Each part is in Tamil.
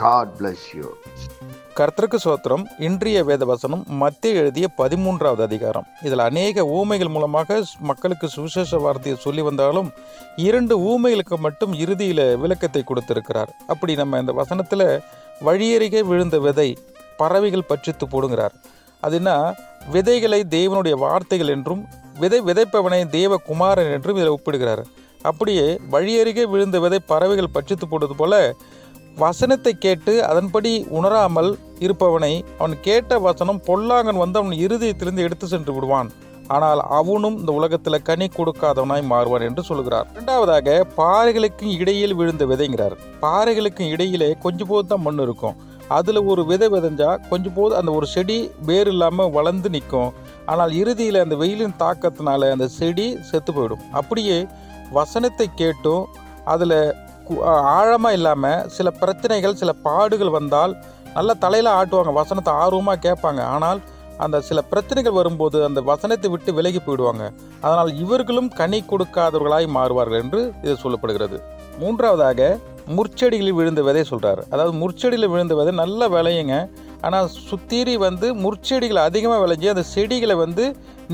காட் பிளஸ் யூ கர்த்தருக்கு சோத்திரம் இன்றைய வேத வசனம் மத்திய எழுதிய பதிமூன்றாவது அதிகாரம். இதில் அநேக ஊமைகள் மூலமாக மக்களுக்கு சுவிசேஷ வார்த்தையை சொல்லி வந்தாலும் இரண்டு ஊமைகளுக்கு மட்டும் இறுதியில் விளக்கத்தை கொடுத்திருக்கிறார். அப்படி நம்ம இந்த வசனத்தில் வழியருகே விழுந்த விதை பறவைகள் பற்றித்து போடுங்கிறார் அதுனா விதைகளை தேவனுடைய வார்த்தைகள் என்றும் விதை விதைப்பவனை தேவ குமாரன் என்றும் இதில் ஒப்பிடுகிறார். அப்படியே வழியருகே விழுந்த விதை பறவைகள் பற்றித்து போடுவது போல வசனத்தை கேட்டு அதன்படி உணராமல் இருப்பவனை அவன் கேட்ட வசனம் பொல்லாங்கன் வந்து அவன் இருதயத்திலிருந்து எடுத்து சென்று விடுவான். ஆனால் அவனும் இந்த உலகத்தில் கனி கொடுக்காதவனாய் மாறுவான் என்று சொல்கிறார். இரண்டாவதாக பாறைகளுக்கும் இடையில் விழுந்த விதைங்கிறார். பாறைகளுக்கும் இடையிலே கொஞ்சம் போது தான் மண் இருக்கும். அதில் ஒரு விதை விதைஞ்சா கொஞ்சம் போது அந்த ஒரு செடி வேர் இல்லாமல் வளர்ந்து நிற்கும். ஆனால் இறுதியில் அந்த வெயிலின் தாக்கத்தினால அந்த செடி செத்து போயிடும். அப்படியே வசனத்தை கேட்டும் அதில் ஆழமாக இல்லாமல் சில பிரச்சனைகள் சில பாடுகள் வந்தால் நல்ல தலையில் ஆட்டுவாங்க. வசனத்தை ஆர்வமாக கேட்பாங்க. ஆனால் அந்த சில பிரச்சனைகள் வரும்போது அந்த வசனத்தை விட்டு விலகி போயிடுவாங்க. அதனால் இவர்களும் கனி கொடுக்காதவர்களாய் மாறுவார்கள் என்று இது சொல்லப்படுகிறது. மூன்றாவதாக முற்செடிகளில் விழுந்த விதை சொல்கிறார் அதாவது முற்செடியில் விழுந்த விதை நல்ல விளையுங்க. ஆனால் சுத்தீரி வந்து முற்செடிகள் அதிகமாக விளைஞ்சி அந்த செடிகளை வந்து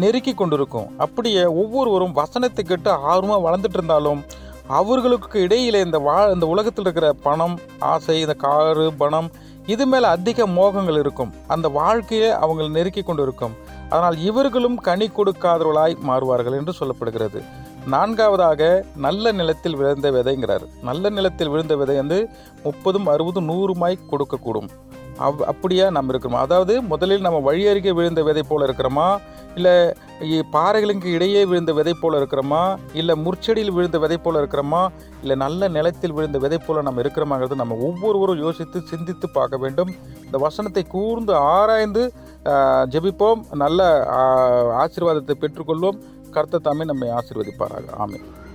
நெருக்கி கொண்டு இருக்கும் அப்படியே ஒவ்வொருவரும் வசனத்தை ஆர்வமாக வளர்ந்துட்டு இருந்தாலும் அவர்களுக்கு இடையில இந்த வா இந்த உலகத்தில் இருக்கிற பணம் ஆசை இந்த காரு பணம் இது மேலே அதிக மோகங்கள் இருக்கும். அந்த வாழ்க்கையை அவங்க நெருக்கி கொண்டு இருக்கும். அதனால் இவர்களும் கனி கொடுக்காதவர்களாய் மாறுவார்கள் என்று சொல்லப்படுகிறது. நான்காவதாக நல்ல நிலத்தில் விழுந்த விதைங்கிறார். நல்ல நிலத்தில் விழுந்த விதை வந்து முப்பதும் அறுபதும் நூறுமாய் கொடுக்கக்கூடும். அவ் அப்படியா நம்ம இருக்கிறோம்? அதாவது முதலில் நம்ம வழி அருகே விழுந்த விதை போல இருக்கிறோமா? இல்லை பாறைகளுக்கு இடையே விழுந்த விதை போல் இருக்கிறோமா? இல்லை முற்செடியில் விழுந்த விதை போல் இருக்கிறோமா? இல்லை நல்ல நிலத்தில் விழுந்த விதை போல் நம்ம இருக்கிறோமாங்கிறது நம்ம ஒவ்வொருவரும் யோசித்து சிந்தித்து பார்க்க வேண்டும். இந்த வசனத்தை கூர்ந்து ஆராய்ந்து ஜெபிப்போம். நல்ல ஆசீர்வாதத்தை பெற்றுக்கொள்வோம். கர்த்த தாமே நம்மை ஆசீர்வதிப்பாராக. ஆமே